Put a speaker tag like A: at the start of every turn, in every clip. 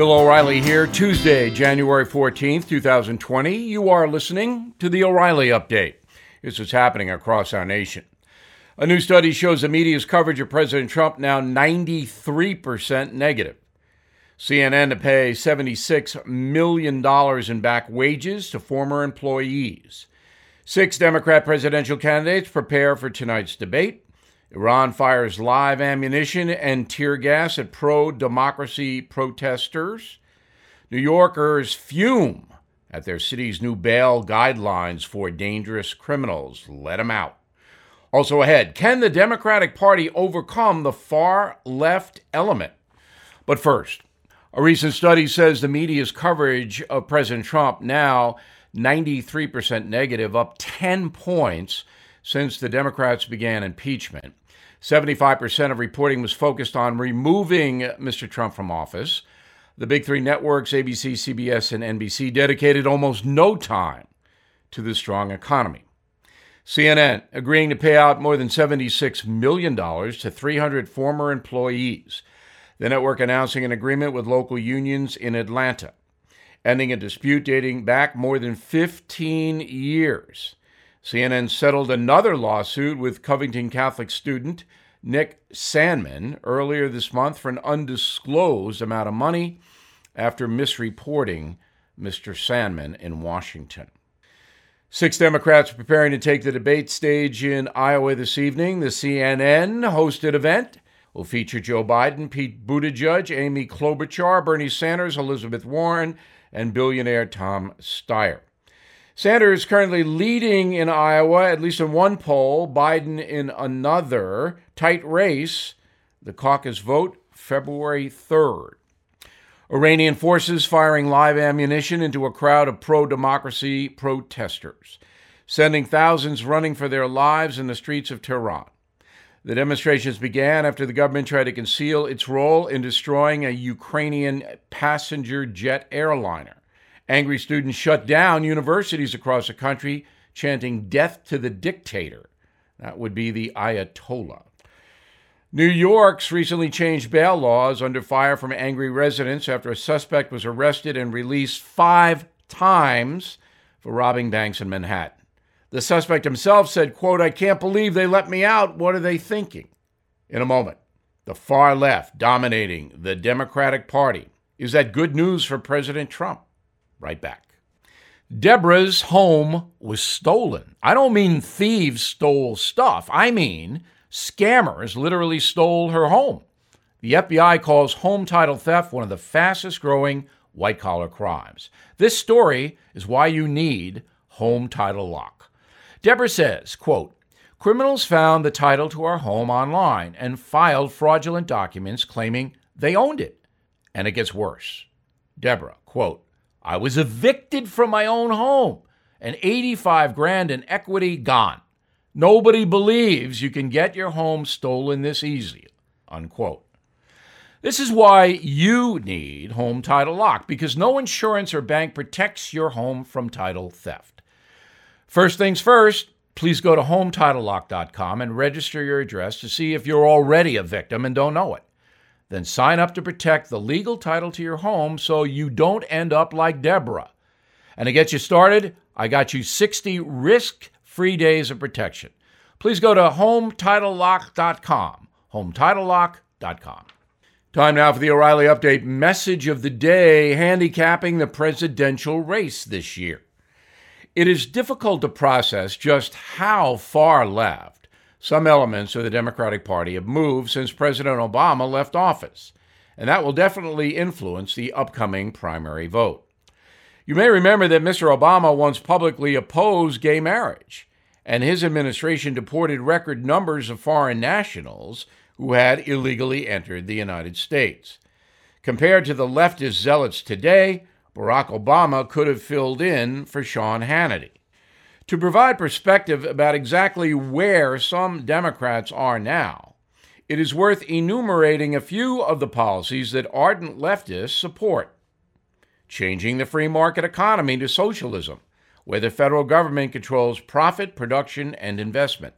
A: Bill O'Reilly here, Tuesday, January 14th, 2020. You are listening to the O'Reilly Update. This is happening across our nation. A new study shows the media's coverage of President Trump now 93% negative. CNN to pay $76 million in back wages to former employees. Six Democrat presidential candidates prepare for tonight's debate. Iran fires live ammunition and tear gas at pro democracy protesters. New Yorkers fume at their city's new bail guidelines for dangerous criminals. Let them out. Also ahead, can the Democratic Party overcome the far left element? But first, a recent study says the media's coverage of President Trump now 93% negative, up 10 points since the Democrats began impeachment. 75% of reporting was focused on removing Mr. Trump from office. The big three networks, ABC, CBS, and NBC, dedicated almost no time to the strong economy. CNN agreeing to pay out more than $76 million to 300 former employees. The network announcing an agreement with local unions in Atlanta, ending a dispute dating back more than 15 years. CNN settled another lawsuit with Covington Catholic student Nick Sandmann earlier this month for an undisclosed amount of money after misreporting Mr. Sandmann in Washington. Six Democrats preparing to take the debate stage in Iowa this evening. The CNN hosted event will feature Joe Biden, Pete Buttigieg, Amy Klobuchar, Bernie Sanders, Elizabeth Warren, and billionaire Tom Steyer. Sanders currently leading in Iowa, at least in one poll, Biden in another. Tight race. The caucus vote February 3rd. Iranian forces firing live ammunition into a crowd of pro democracy protesters, sending thousands running for their lives in the streets of Tehran. The demonstrations began after the government tried to conceal its role in destroying a Ukrainian passenger jet airliner. Angry students shut down universities across the country, chanting death to the dictator. That would be the Ayatollah. New York's recently changed bail laws under fire from angry residents after a suspect was arrested and released five times for robbing banks in Manhattan. The suspect himself said, quote, I can't believe they let me out. What are they thinking? In a moment, the far left dominating the Democratic Party. Is that good news for President Trump? Right back. Deborah's home was stolen. I don't mean thieves stole stuff. I mean scammers literally stole her home. The FBI calls home title theft one of the fastest growing white collar crimes. This story is why you need home title lock. Deborah says, quote, Criminals found the title to our home online and filed fraudulent documents claiming they owned it. And it gets worse. Deborah, quote, I was evicted from my own home and 85 grand in equity gone. Nobody believes you can get your home stolen this easy. Unquote. This is why you need Home Title Lock because no insurance or bank protects your home from title theft. First things first, please go to HometitleLock.com and register your address to see if you're already a victim and don't know it. Then sign up to protect the legal title to your home so you don't end up like Deborah. And to get you started, I got you 60 risk free days of protection. Please go to HometitleLock.com. HometitleLock.com. Time now for the O'Reilly Update message of the day handicapping the presidential race this year. It is difficult to process just how far left some elements of the Democratic Party have moved since President Obama left office, and that will definitely influence the upcoming primary vote. You may remember that Mr. Obama once publicly opposed gay marriage, and his administration deported record numbers of foreign nationals who had illegally entered the United States. Compared to the leftist zealots today, Barack Obama could have filled in for Sean Hannity. To provide perspective about exactly where some Democrats are now, it is worth enumerating a few of the policies that ardent leftists support. Changing the free market economy to socialism, where the federal government controls profit, production, and investment.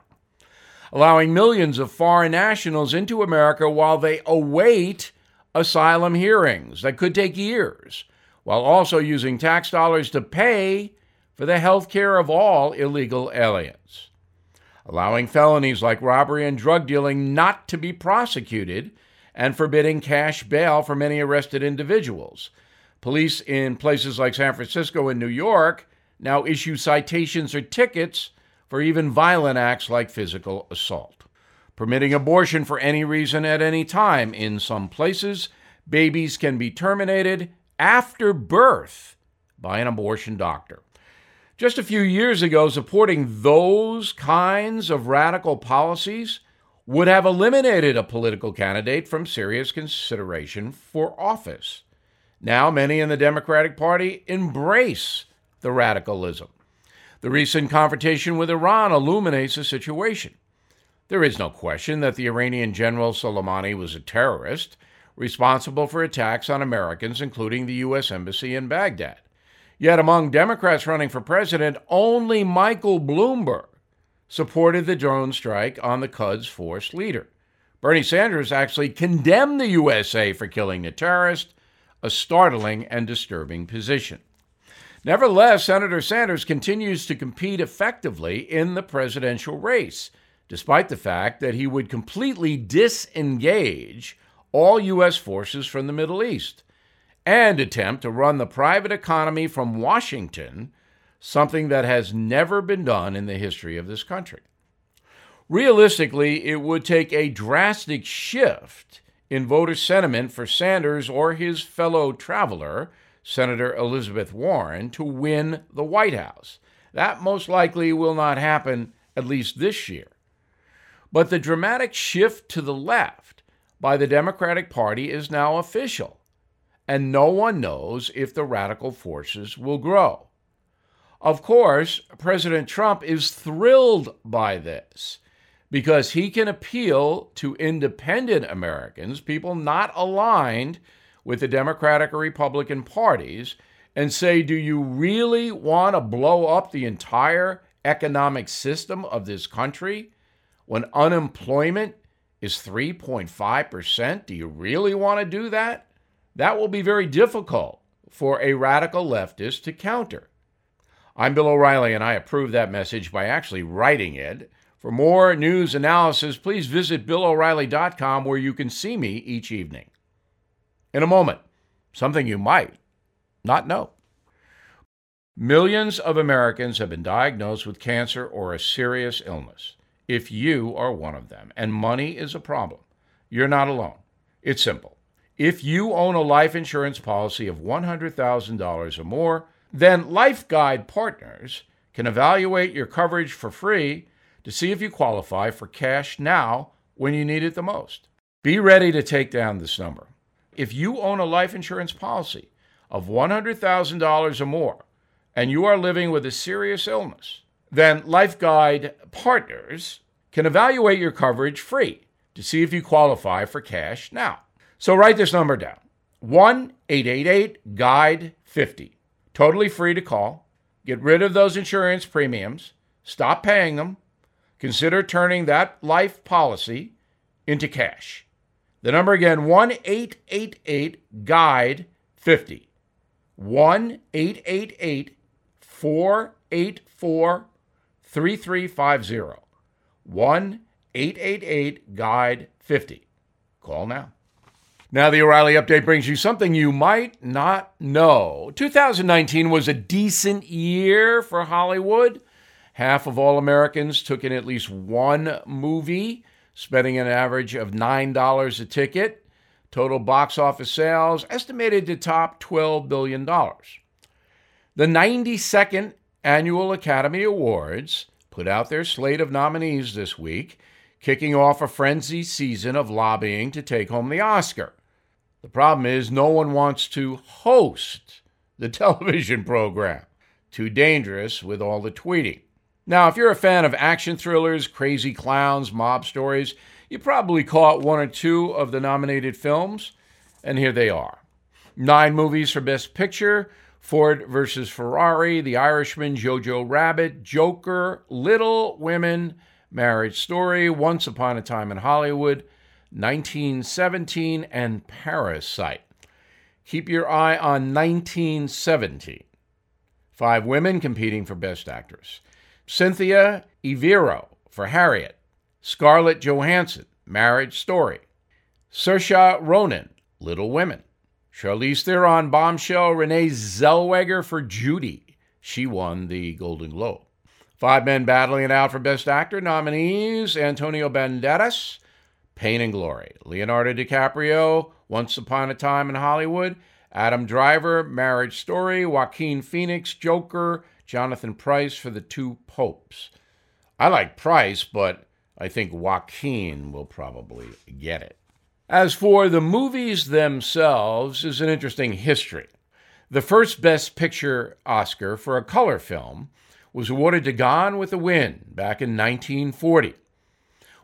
A: Allowing millions of foreign nationals into America while they await asylum hearings that could take years, while also using tax dollars to pay for the health care of all illegal aliens. Allowing felonies like robbery and drug dealing not to be prosecuted and forbidding cash bail for many arrested individuals. Police in places like San Francisco and New York now issue citations or tickets for even violent acts like physical assault. Permitting abortion for any reason at any time. In some places, babies can be terminated after birth by an abortion doctor. Just a few years ago, supporting those kinds of radical policies would have eliminated a political candidate from serious consideration for office. Now, many in the Democratic Party embrace the radicalism. The recent confrontation with Iran illuminates the situation. There is no question that the Iranian General Soleimani was a terrorist responsible for attacks on Americans, including the U.S. Embassy in Baghdad. Yet, among Democrats running for president, only Michael Bloomberg supported the drone strike on the Quds Force leader. Bernie Sanders actually condemned the USA for killing the terrorist, a startling and disturbing position. Nevertheless, Senator Sanders continues to compete effectively in the presidential race, despite the fact that he would completely disengage all U.S. forces from the Middle East and attempt to run the private economy from Washington something that has never been done in the history of this country. Realistically, it would take a drastic shift in voter sentiment for Sanders or his fellow traveler, Senator Elizabeth Warren, to win the White House. That most likely will not happen, at least this year. But the dramatic shift to the left by the Democratic Party is now official, and no one knows if the radical forces will grow. Of course, President Trump is thrilled by this because he can appeal to independent Americans, people not aligned with the Democratic or Republican parties, and say, Do you really want to blow up the entire economic system of this country when unemployment is 3.5%? Do you really want to do that? That will be very difficult for a radical leftist to counter. I'm Bill O'Reilly, and I approve that message by actually writing it. For more news analysis, please visit BillO'Reilly.com where you can see me each evening. In a moment, something you might not know. Millions of Americans have been diagnosed with cancer or a serious illness. If you are one of them and money is a problem, you're not alone. It's simple. If you own a life insurance policy of $100,000 or more, then Life Guide partners can evaluate your coverage for free to see if you qualify for cash now when you need it the most. Be ready to take down this number. If you own a life insurance policy of $100,000 or more and you are living with a serious illness, then Life Guide partners can evaluate your coverage free to see if you qualify for cash now. So write this number down 1 888 GUIDE 50. Totally free to call. Get rid of those insurance premiums. Stop paying them. Consider turning that life policy into cash. The number again 1 888 GUIDE 50. 1 888 484 3350. 1 888 GUIDE 50. Call now. Now, the O'Reilly update brings you something you might not know. 2019 was a decent year for Hollywood. Half of all Americans took in at least one movie, spending an average of $9 a ticket. Total box office sales estimated to top $12 billion. The 92nd Annual Academy Awards put out their slate of nominees this week, kicking off a frenzied season of lobbying to take home the Oscar. The problem is, no one wants to host the television program. Too dangerous with all the tweeting. Now, if you're a fan of action thrillers, crazy clowns, mob stories, you probably caught one or two of the nominated films, and here they are nine movies for Best Picture Ford versus Ferrari, The Irishman, Jojo Rabbit, Joker, Little Women, Marriage Story, Once Upon a Time in Hollywood, 1917, and Parasite. Keep your eye on 1917. Five women competing for Best Actress Cynthia Erivo for Harriet, Scarlett Johansson, Marriage Story, Saoirse Ronan, Little Women, Charlize Theron, Bombshell, Renee Zellweger for Judy. She won the Golden Globe. Five men battling it out for Best Actor nominees Antonio Banderas, Pain and Glory, Leonardo DiCaprio, Once Upon a Time in Hollywood, Adam Driver, Marriage Story, Joaquin Phoenix, Joker, Jonathan Pryce for the two popes. I like Pryce, but I think Joaquin will probably get it. As for the movies themselves, is an interesting history. The first Best Picture Oscar for a color film was awarded to Gone with the Wind back in 1940.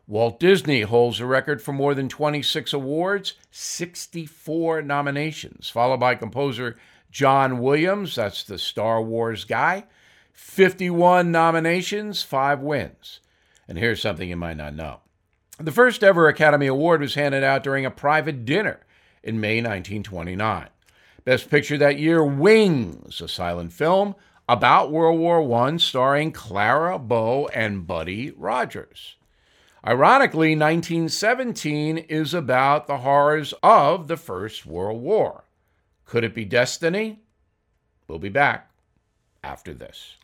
A: Walt Disney holds the record for more than 26 awards, 64 nominations, followed by composer John Williams, that's the Star Wars guy, 51 nominations, 5 wins. And here's something you might not know. The first ever Academy Award was handed out during a private dinner in May 1929. Best Picture that year, Wings, a silent film about World War I starring Clara Bow and Buddy Rogers. Ironically, 1917 is about the horrors of the First World War. Could it be destiny? We'll be back after this.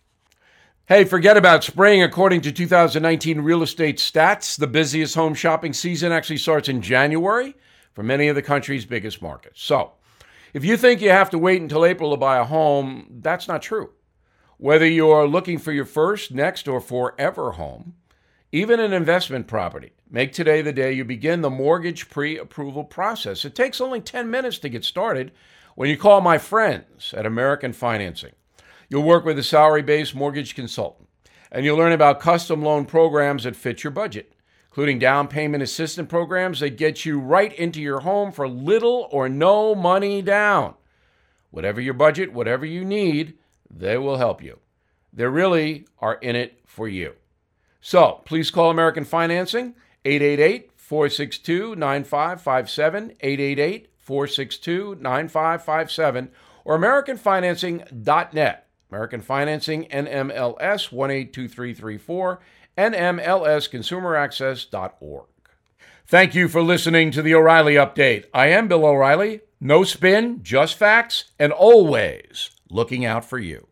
A: Hey, forget about spring. According to 2019 real estate stats, the busiest home shopping season actually starts in January for many of the country's biggest markets. So, if you think you have to wait until April to buy a home, that's not true. Whether you're looking for your first, next, or forever home, even an investment property, make today the day you begin the mortgage pre approval process. It takes only 10 minutes to get started when you call my friends at American Financing. You'll work with a salary based mortgage consultant, and you'll learn about custom loan programs that fit your budget, including down payment assistance programs that get you right into your home for little or no money down. Whatever your budget, whatever you need, they will help you. They really are in it for you. So please call American Financing 888 462 9557, 888 462 9557, or AmericanFinancing.net. American Financing, NMLS 182334, NMLSConsumerAccess.org. Thank you for listening to the O'Reilly Update. I am Bill O'Reilly. No spin, just facts, and always looking out for you.